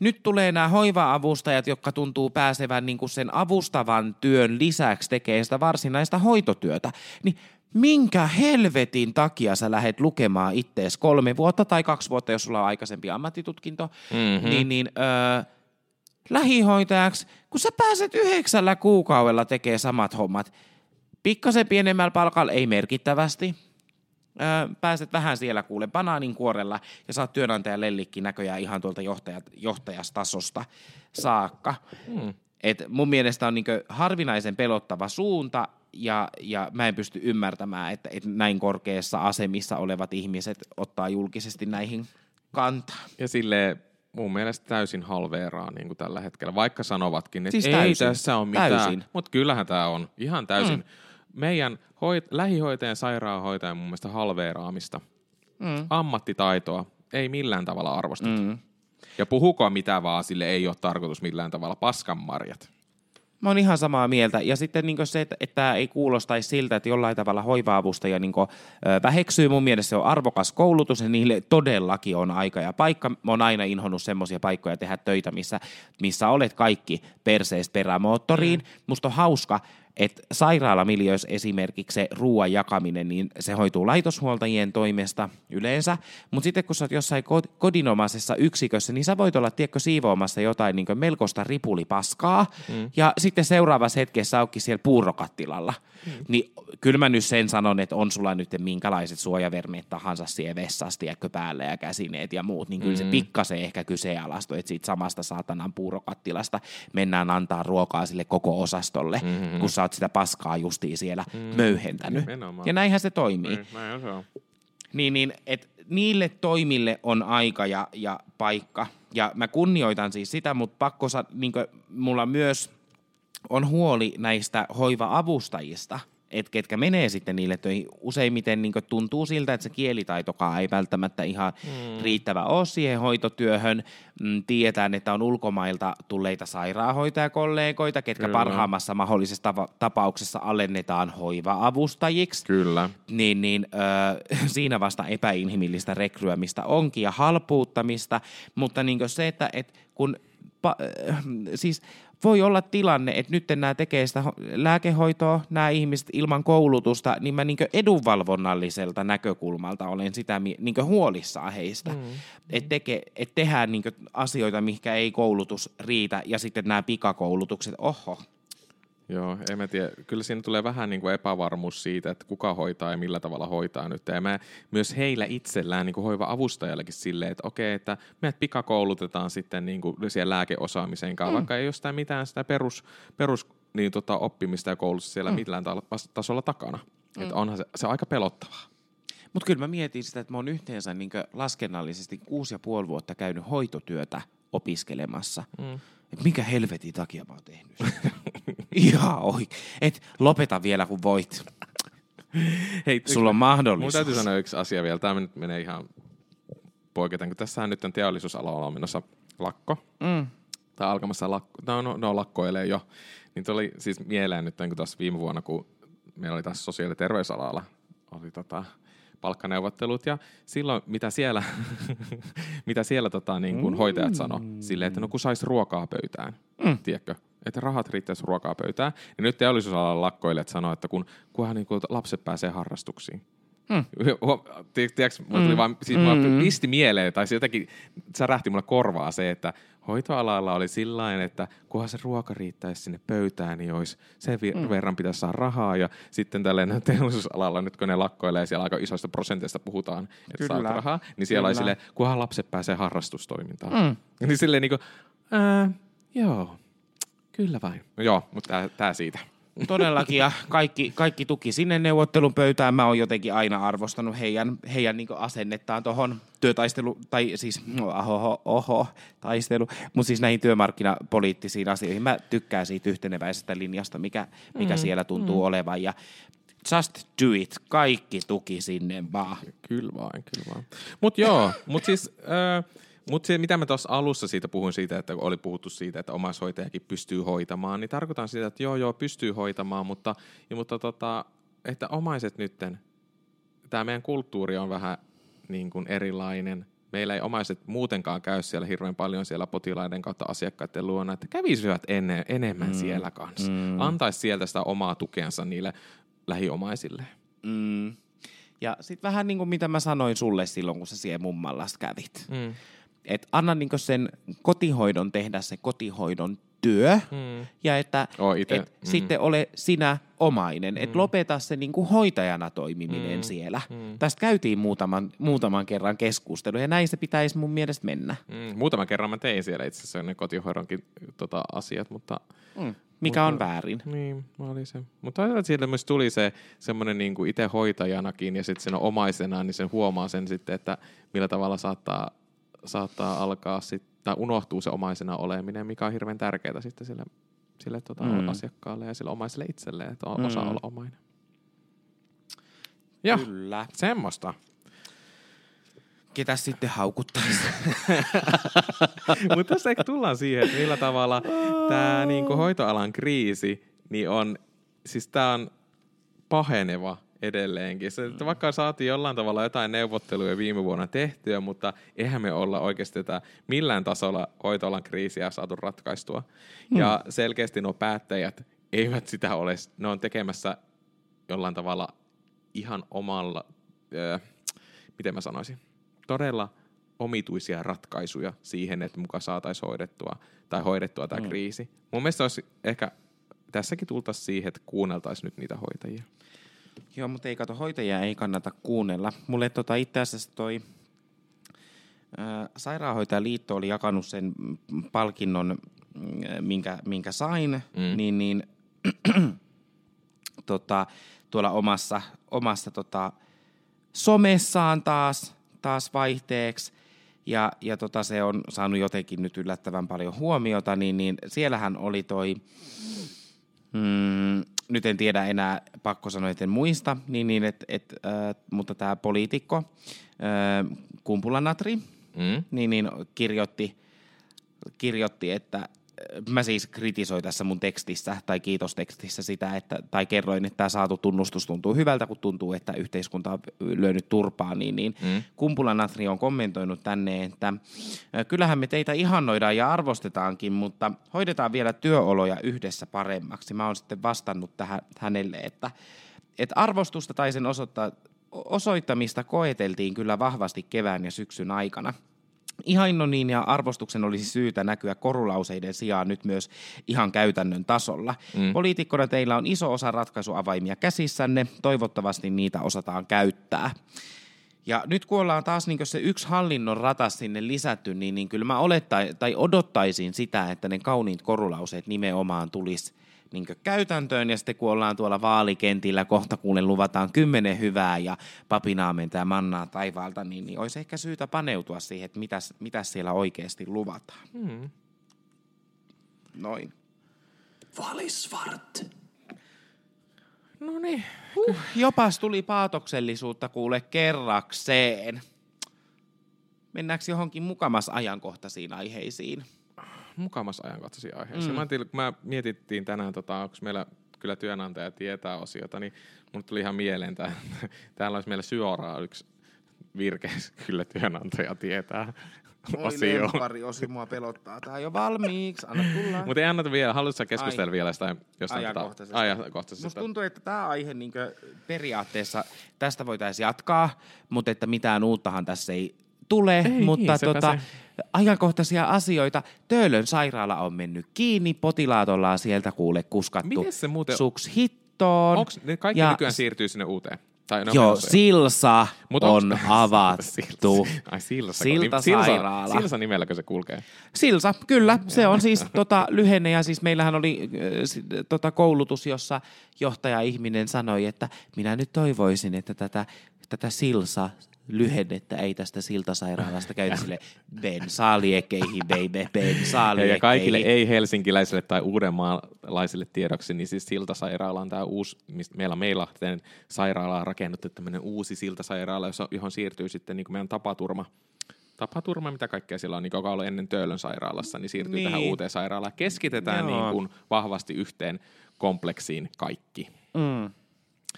nyt tulee nämä hoiva-avustajat, jotka tuntuu pääsevän niin kuin sen avustavan työn lisäksi tekemään sitä varsinaista hoitotyötä. Niin minkä helvetin takia sä lähdet lukemaan ittees kolme vuotta tai kaksi vuotta, jos sulla on aikaisempi ammattitutkinto, mm-hmm. niin, niin ö, lähihoitajaksi, kun sä pääset yhdeksällä kuukaudella tekemään samat hommat, pikkasen pienemmällä palkalla, ei merkittävästi, Öö, pääset vähän siellä kuule banaanin kuorella ja saat työnantajan lellikki näköjään ihan tuolta johtajat, johtajastasosta saakka. Hmm. Et mun mielestä on niinku harvinaisen pelottava suunta ja, ja mä en pysty ymmärtämään, että, että näin korkeassa asemissa olevat ihmiset ottaa julkisesti näihin kantaa. Ja sille mun mielestä täysin halveeraa niin kuin tällä hetkellä, vaikka sanovatkin, että Siis ei täysin. tässä ole mitään. Mutta kyllähän tämä on ihan täysin. Mm. Meidän hoit- lähihoitajan, sairaanhoitajan mun mielestä halveeraamista. Mm. Ammattitaitoa ei millään tavalla arvosteta. Mm. Ja puhukoa mitä vaan, sille ei ole tarkoitus millään tavalla paskanmarjat. Mä oon ihan samaa mieltä. Ja sitten niin se, että, että ei kuulostaisi siltä, että jollain tavalla hoiva-avustaja niin kuin, ö, väheksyy. Mun mielestä se on arvokas koulutus ja niille todellakin on aika ja paikka. Mä oon aina inhonnut semmoisia paikkoja tehdä töitä, missä, missä olet kaikki perseistä perämoottoriin. Mm. Musta on hauska, että sairaalamiljöissä esimerkiksi se ruoan jakaminen, niin se hoituu laitoshuoltajien toimesta yleensä, mutta sitten kun sä oot jossain kod- kodinomaisessa yksikössä, niin sä voit olla, tiedätkö, siivoamassa jotain niin melkoista ripulipaskaa, mm. ja sitten seuraavassa hetkessä onkin siellä puurokattilalla. Mm. Niin kyllä mä nyt sen sanon, että on sulla nyt minkälaiset suojavermeet tahansa siellä vessassa, tiedätkö, päälle ja käsineet ja muut, niin kyllä mm. se pikkasen ehkä kyseenalaistui, että siitä samasta saatanan puurokattilasta mennään antaa ruokaa sille koko osastolle, mm-hmm. kun sä oot sitä paskaa justiin siellä mm. möyhentänyt. Nimenomaan. Ja näinhän se toimii. Niin, näin se on. Niin, niin et niille toimille on aika ja, ja paikka. Ja mä kunnioitan siis sitä, mutta pakko niin mulla myös on huoli näistä hoiva-avustajista, et ketkä menee sitten niille töihin. Useimmiten niin tuntuu siltä, että se kielitaitokaan ei välttämättä ihan mm. riittävä ole siihen hoitotyöhön. Mm, Tiedetään, että on ulkomailta tulleita sairaanhoitajakollegoita, ketkä Kyllä. parhaimmassa mahdollisessa tava- tapauksessa alennetaan hoiva-avustajiksi Kyllä. niin, niin ö, siinä vasta epäinhimillistä rekryämistä onkin ja halpuuttamista, mutta niin se, että et kun pa, siis voi olla tilanne, että nyt nämä tekee sitä ho- lääkehoitoa, nämä ihmiset ilman koulutusta, niin mä niin edunvalvonnalliselta näkökulmalta olen sitä niin huolissaan heistä. Mm. Että teke, et tehdään niin asioita, mihinkä ei koulutus riitä, ja sitten nämä pikakoulutukset, oho, Joo, en mä tiedä. Kyllä siinä tulee vähän niin kuin epävarmuus siitä, että kuka hoitaa ja millä tavalla hoitaa nyt. Ja mä, myös heillä itsellään niin kuin hoiva-avustajallakin silleen, että okei, että meidät pikakoulutetaan sitten niin kuin siellä lääkeosaamiseen kanssa, mm. vaikka ei ole sitä mitään sitä perus, perus niin tota, oppimista ja koulutusta siellä mm. millään ta- tasolla takana. Mm. Että onhan se, se on aika pelottavaa. Mutta kyllä mä mietin sitä, että mä oon yhteensä niin laskennallisesti kuusi ja puoli vuotta käynyt hoitotyötä opiskelemassa. Mm. Et minkä helvetin takia mä oon tehnyt sitä? Ihan ohi. Et lopeta vielä kun voit. Hei, Sulla on Mun mahdollisuus. täytyy sanoa yksi asia vielä. Tämä nyt menee ihan poiketen, kun tässähän nyt teollisuusalalla on menossa lakko. Mm. Tai alkamassa lakko. No, no, no lakkoilee jo. Niin tuli siis mieleen nyt, kun tuossa viime vuonna, kun meillä oli tässä sosiaali- ja terveysalalla, oli tota, palkkaneuvottelut ja silloin mitä siellä, mitä siellä tota, niin kuin hoitajat sano silleen, että no kun sais ruokaa pöytään, mm. tiedätkö, että rahat riittäisi ruokaa pöytään. Ja nyt teollisuusalalla lakkoilijat sanoo, että kun, kunhan niin kuin lapset pääsee harrastuksiin. Hmm. Tiedätkö, mulla tuli vaan, siis mm. pisti mieleen, tai se jotenkin särähti mulle korvaa se, että hoitoalalla oli sillä että kunhan se ruoka riittäisi sinne pöytään, niin olisi sen mm. verran pitäisi saada rahaa. Ja sitten tällainen teollisuusalalla, nyt kun ne lakkoilee, siellä aika isoista prosenteista puhutaan, että Kyllä. saa rahaa, niin siellä oli Kyllä. silleen, kunhan lapset pääsee harrastustoimintaan. Mm. Niin silleen niin kuin, ää, joo, kyllä vain. No joo, mutta tämä siitä. Todellakin, ja kaikki, kaikki tuki sinne neuvottelun pöytään. Mä oon jotenkin aina arvostanut heidän, heidän niin asennettaan tuohon työtaistelu, tai siis, no, oho, oho, taistelu, mutta siis näihin työmarkkinapoliittisiin asioihin. Mä tykkään siitä yhteneväisestä linjasta, mikä, mikä mm, siellä tuntuu mm. olevan, ja just do it, kaikki tuki sinne vaan. Kyllä vain, kyllä vain. Mutta joo, mutta siis... Äh, mutta se, mitä mä tuossa alussa siitä puhuin siitä, että oli puhuttu siitä, että omaishoitajakin pystyy hoitamaan, niin tarkoitan sitä, että joo, joo, pystyy hoitamaan, mutta, ja, mutta tota, että omaiset nytten, tämä meidän kulttuuri on vähän niin kuin erilainen. Meillä ei omaiset muutenkaan käy siellä hirveän paljon siellä potilaiden kautta asiakkaiden luona, että kävisivät enne, enemmän mm. siellä kanssa. Mm. Antaisi sieltä sitä omaa tukensa niille lähiomaisille. Mm. Ja sitten vähän niin kuin mitä mä sanoin sulle silloin, kun sä siellä mummallasta kävit. Mm. Et anna niin sen kotihoidon tehdä se kotihoidon työ Mm. ja että ite- et mm. sitten ole sinä omainen. Et lopeta se niinku hoitajana toimiminen Mm. siellä. Mm. Tästä käytiin muutaman, muutaman kerran keskustelu ja näin se pitäisi mun mielestä mennä. Mm. Muutaman kerran mä tein siellä itse asiassa ne kotihoidonkin tota, asiat, mutta Mm. Mikä on väärin. Niin, mä oli se. Mutta siitä myös tuli se semmoinen niin kuin itse hoitajanakin ja sitten sen omaisena, niin sen huomaa sen sitten, että millä tavalla saattaa, saattaa alkaa sitten, tai unohtuu se omaisena oleminen, mikä on hirveän tärkeää sitten sille, sille tota, Mm. asiakkaalle ja sille omaiselle itselleen, että on, mm. osaa olla omainen. Joo, Kyllä. semmoista. Ketä sitten haukuttaisi? Mutta tässä tullaan siihen, että millä tavalla tämä niinku hoitoalan kriisi niin on, siis tämä on paheneva edelleenkin. Se, että vaikka saatiin jollain tavalla jotain neuvotteluja viime vuonna tehtyä, mutta eihän me olla oikeasti tätä millään tasolla hoitoalan kriisiä saatu ratkaistua. Ja selkeästi nuo päättäjät eivät sitä ole, ne on tekemässä jollain tavalla ihan omalla, öö, miten mä sanoisin, todella omituisia ratkaisuja siihen, että muka saataisiin hoidettua tai hoidettua tämä mm. kriisi. Mun mielestä olisi ehkä, tässäkin tultaisiin siihen, että kuunneltaisiin nyt niitä hoitajia. Joo, mutta ei kato, hoitajia ei kannata kuunnella. Mulle tota, itse asiassa toi ää, Sairaanhoitajaliitto oli jakanut sen palkinnon, mm, minkä, minkä sain, mm. niin, niin tota, tuolla omassa, omassa tota, somessaan taas, taas vaihteeksi. Ja, ja tota, se on saanut jotenkin nyt yllättävän paljon huomiota, niin, niin siellähän oli toi, mm, nyt en tiedä enää, pakko sanoa, että en muista, niin, niin et, et, äh, mutta tämä poliitikko äh, Kumpulanatri, Mm? niin, niin kirjoitti, kirjoitti, että mä siis kritisoin tässä mun tekstissä tai kiitostekstissä sitä, että, tai kerroin, että tämä saatu tunnustus tuntuu hyvältä, kun tuntuu, että yhteiskunta on lyönyt turpaa, niin, niin Mm. Kumpulanatri on kommentoinut tänne, että äh, kyllähän me teitä ihannoidaan ja arvostetaankin, mutta hoidetaan vielä työoloja yhdessä paremmaksi. Mä oon sitten vastannut tähän hänelle, että, että arvostusta tai sen osoittaa, osoittamista koeteltiin kyllä vahvasti kevään ja syksyn aikana. Ihannonin ja arvostuksen olisi syytä näkyä korulauseiden sijaan nyt myös ihan käytännön tasolla. Mm. Mm. Poliitikkona teillä on iso osa ratkaisuavaimia käsissänne, toivottavasti niitä osataan käyttää. Ja nyt kun ollaan taas niin se yksi hallinnon ratas sinne lisätty, niin, niin kyllä mä olettai, tai odottaisin sitä, että ne kauniit korulauseet nimenomaan tulisi niin käytäntöön, ja sitten kun ollaan tuolla vaalikentillä, kohta kuulen luvataan kymmenen hyvää ja papinaamenta ja mannaa taivaalta, niin, niin olisi ehkä syytä paneutua siihen, että mitäs, mitäs siellä oikeasti luvataan. Mm. Noin. Valisvart. No niin. Huh, jopas tuli paatoksellisuutta kuule kerrakseen. Mennäänkö johonkin mukamas ajankohtaisiin aiheisiin? Mukamas ajankohtaisia aiheisia. Mm. Mä, kun mä mietittiin tänään, tota, onko meillä kyllä työnantaja tietää osiota, niin mulle tuli ihan mieleen, että täällä olisi meillä suoraan yksi virke, kyllä työnantaja tietää osio. osi mua pelottaa. Tää on jo valmiiksi, anna tulla. Mutta ei anneta vielä, haluatko keskustella Ai. vielä jostain, jostain Ajankohtaisesta. Tota, ajankohtaisesta. Musta tuntuu, että tämä aihe niin periaatteessa, tästä voitaisiin jatkaa, mutta että mitään uuttahan tässä ei tule, Ei, mutta tota, ajankohtaisia asioita. Töölön sairaala on mennyt kiinni, potilaat ollaan sieltä kuule kuskattu Miten se muuten- suks hittoon. Onko ne kaikki Ja- nykyään siirtyy sinne uuteen? Tai ne on Joo, menossa? Silsa Mut on onks- avattu. Ai Silsa. Siltasairaala. Silsa, Silsa nimelläkö se kulkee? Silsa, kyllä. Se on siis tota, lyhenne ja siis meillähän oli äh, tota, koulutus, jossa johtaja-ihminen sanoi, että minä nyt toivoisin, että tätä, tätä Silsa lyhennettä ei tästä siltasairaalasta käytä sille bensaliekeihin, baby, Ja, bensaliekeihin. ja kaikille ei-helsinkiläisille tai uudenmaalaisille tiedoksi, niin siis Siltasairaala on tämä uusi, mistä meillä Meilahteen sairaala on rakennettu tämmöinen uusi Siltasairaala, jossa- johon siirtyy sitten niin kuin meidän tapaturma, tapaturma, mitä kaikkea siellä on, niin joka on ollut ennen Töölön sairaalassa, niin siirtyy Niin. tähän uuteen sairaalaan. Keskitetään Joo. niin kuin vahvasti yhteen kompleksiin kaikki. Mm.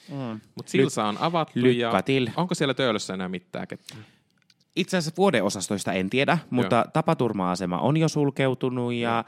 Mm. Mutta Silsa on avattu ja lykkätil. onko siellä Töölössä enää mitään ketään? Itse asiassa vuodeosastoista en tiedä, mutta tapaturma-asema on jo sulkeutunut ja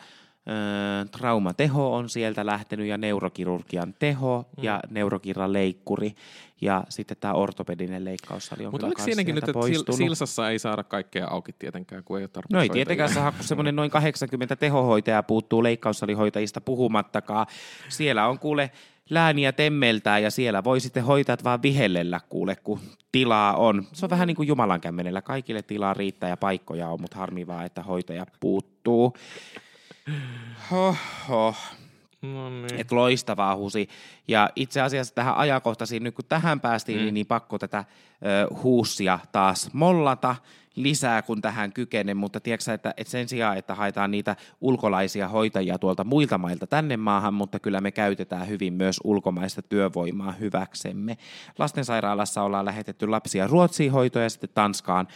Öö, traumateho on sieltä lähtenyt ja neurokirurgian teho mm. ja neurokirran leikkuri. Ja sitten tämä ortopedinen leikkaussali on Mutta oliko siinäkin nyt, että Sil-. Silsassa ei saada kaikkea auki tietenkään, kun ei ole tarpeeksi No ei tietenkään saa, kun semmoinen noin 80 tehohoitajaa puuttuu leikkaussalihoitajista puhumattakaan. Siellä on kuule lääniä temmeltää ja siellä voi sitten hoitajat vaan vihellellä kuule, kun tilaa on. Se on vähän niin kuin Jumalan kämmenellä. Kaikille tilaa riittää ja paikkoja on, mutta harmi vaan, että hoitaja puuttuu. Hoho. No niin. Et loistavaa husi. Ja itse asiassa tähän ajankohtaisiin, nyt kun tähän päästiin, mm. niin, niin pakko tätä ö, huussia taas mollata lisää, kun tähän kykene, mutta tiedätkö, että, että sen sijaan, että haetaan niitä ulkolaisia hoitajia tuolta muilta mailta tänne maahan, mutta kyllä me käytetään hyvin myös ulkomaista työvoimaa hyväksemme. Lastensairaalassa ollaan lähetetty lapsia Ruotsiin hoitoon ja sitten Tanskaan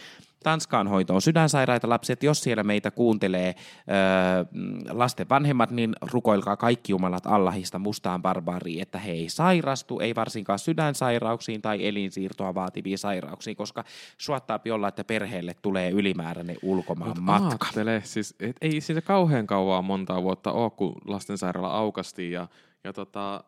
Tanskaan hoitoon sydänsairaita lapsia, että jos siellä meitä kuuntelee öö, lasten vanhemmat, niin rukoilkaa kaikki jumalat Allahista mustaan barbaariin, että he ei sairastu, ei varsinkaan sydänsairauksiin tai elinsiirtoa vaativiin sairauksiin, koska suottaa olla, että perheelle tulee ylimääräinen ulkomaan Mut matka. Aattele, siis, et ei siitä kauhean kauaa montaa vuotta ole, kun lastensairaala aukastiin ja, ja tota,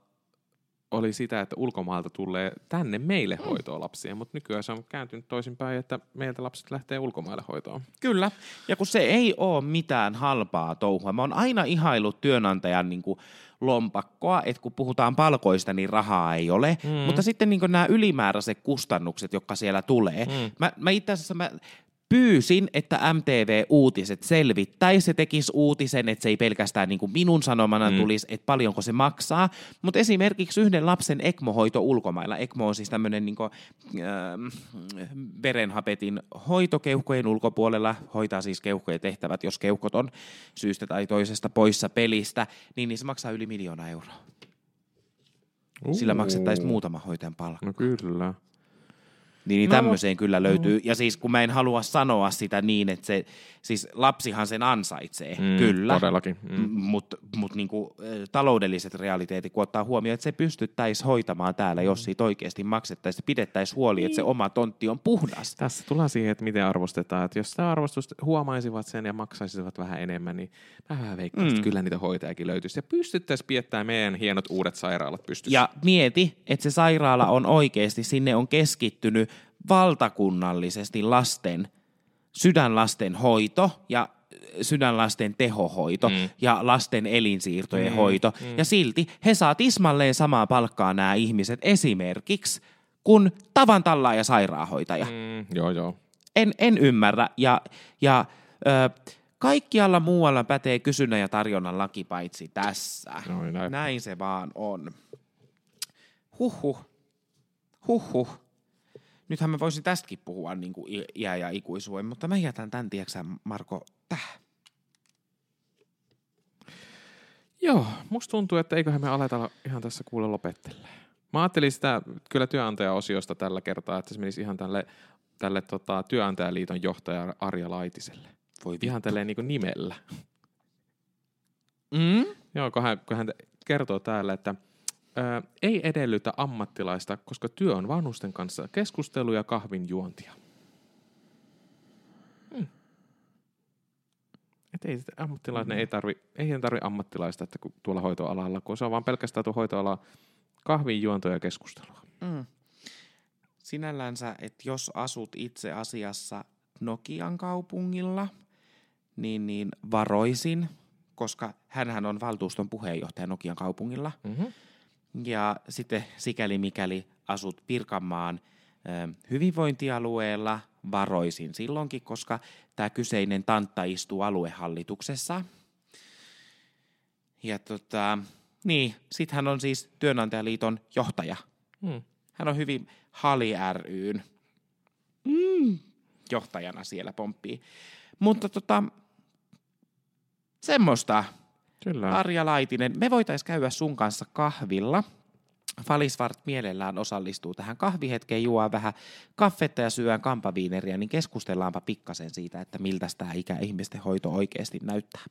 oli sitä, että ulkomailta tulee tänne meille hoitoa lapsia, mutta nykyään se on kääntynyt toisinpäin, että meiltä lapset lähtee ulkomaille hoitoon. Kyllä, ja kun se ei ole mitään halpaa touhua. Mä oon aina ihailut työnantajan niin kuin lompakkoa, että kun puhutaan palkoista, niin rahaa ei ole. Mm. Mutta sitten niin nämä ylimääräiset kustannukset, jotka siellä tulee. Mm. Mä, mä itse asiassa mä pyysin, että MTV Uutiset selvittäisi ja tekisi uutisen, että se ei pelkästään niin kuin minun sanomana mm. tulisi, että paljonko se maksaa. Mutta esimerkiksi yhden lapsen ECMO-hoito ulkomailla. ECMO on siis tämmöinen niin kuin, äh, verenhapetin hoito keuhkojen ulkopuolella, hoitaa siis keuhkojen tehtävät, jos keuhkot on syystä tai toisesta poissa pelistä, niin, niin se maksaa yli miljoona euroa. Sillä maksettaisiin muutama hoitajan palkka. No kyllä. Niin, niin No, tämmöiseen kyllä löytyy. Ja siis kun mä en halua sanoa sitä niin, että se, siis lapsihan sen ansaitsee, Mm, kyllä. todellakin, mm. Mm. Mutta mut niinku, taloudelliset realiteetit, kun ottaa huomioon, että se pystyttäisiin hoitamaan täällä, Mm. jos siitä oikeasti maksettaisiin ja pidettäisiin huoli, että se oma tontti on puhdas. Tässä tullaan siihen, että miten arvostetaan. Että jos sitä arvostusta huomaisivat sen ja maksaisivat vähän enemmän, niin mä vähän veikkaan, mm. että kyllä niitä hoitajakin löytyisi. Ja pystyttäisiin piettämään meidän hienot uudet sairaalat pystyssä. Ja mieti, että se sairaala on oikeasti, sinne on keskittynyt valtakunnallisesti lasten, sydänlasten hoito ja sydänlasten tehohoito mm. ja lasten elinsiirtojen mm. hoito. Mm. Ja silti he saa tismalleen samaa palkkaa nämä ihmiset esimerkiksi kuin tavan tallaaja sairaanhoitaja. Mm. Mm, joo, joo. En, en ymmärrä. Ja, ja ö, kaikkialla muualla pätee kysynnän ja tarjonnan laki paitsi tässä. Noin näin. Näin se vaan on. Huhhuh. Huhhuh. Nythän mä voisin tästäkin puhua niin kuin iä ja ikuisuuden, mutta mä jätän tämän, tiedätkö Marko, tähän. Joo, musta tuntuu, että eiköhän me aleta ihan tässä kuule lopettele. Mä ajattelin sitä kyllä työnantajaosiosta tällä kertaa, että se menisi ihan tälle, tälle tota, työnantajaliiton johtaja Arja Laitiselle. Voi Ihan tälleen niin nimellä. Mm? Joo, kun hän, kun hän kertoo täällä, että ö, ei edellytä ammattilaista, koska työ on vanhusten kanssa keskustelu ja kahvin juontia. Hmm. Et ei, ammattilainen ei tarvi, ei tarvi ammattilaista että kun tuolla hoitoalalla, kun se on vaan pelkästään tuo hoitoala kahvin juonto ja keskustelua. Mm. Sinällänsä, että jos asut itse asiassa Nokian kaupungilla, niin, niin varoisin, koska hänhän on valtuuston puheenjohtaja Nokian kaupungilla. Mm-hmm. Ja sitten sikäli mikäli asut Pirkanmaan hyvinvointialueella, varoisin silloinkin, koska tämä kyseinen tantta istuu aluehallituksessa. Ja tota, niin, sitten hän on siis työnantajaliiton johtaja. Mm. Hän on hyvin Hali ryn mm. johtajana siellä pomppii. Mutta tota, semmoista. Kyllä. Arja Laitinen, me voitaisiin käydä sun kanssa kahvilla. Falisvart mielellään osallistuu tähän kahvihetkeen, juo vähän kaffetta ja syön kampaviineriä, niin keskustellaanpa pikkasen siitä, että miltä tämä ikäihmisten hoito oikeasti näyttää.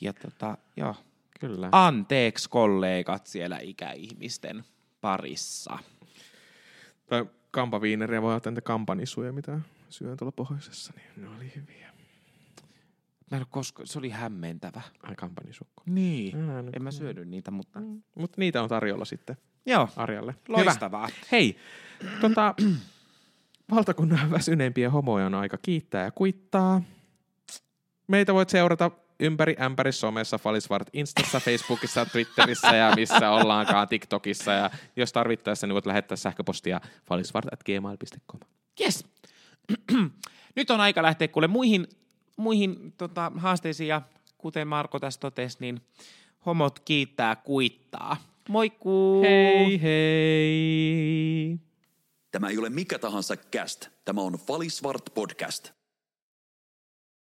Ja tota, joo. Kyllä. Anteeksi kollegat siellä ikäihmisten parissa. Tai kampaviineriä voi ottaa niitä kampanisuja, mitä syön tuolla pohjoisessa, niin ne oli hyviä. Mä en ole koska, se oli hämmentävä. Ai kampanjasukko. Niin. Ää, no En mä syönyt niitä, mutta... Mm. Mutta niitä on tarjolla sitten Joo, Arjalle. loistavaa. Hyvä. Hei, tota, valtakunnan väsyneimpiä homoja on aika kiittää ja kuittaa. Meitä voit seurata ympäri ämpäri somessa, Falisvart Instassa, Facebookissa, Twitterissä ja missä ollaankaan, TikTokissa. Ja jos tarvittaessa, niin voit lähettää sähköpostia falisvart.gmail.com. Yes. Nyt on aika lähteä kuule muihin, muihin tota, haasteisiin ja kuten Marko tässä totesi, niin homot kiittää kuittaa. Moikkuu! Hei hei! Tämä ei ole mikä tahansa cast. Tämä on Falisvart podcast.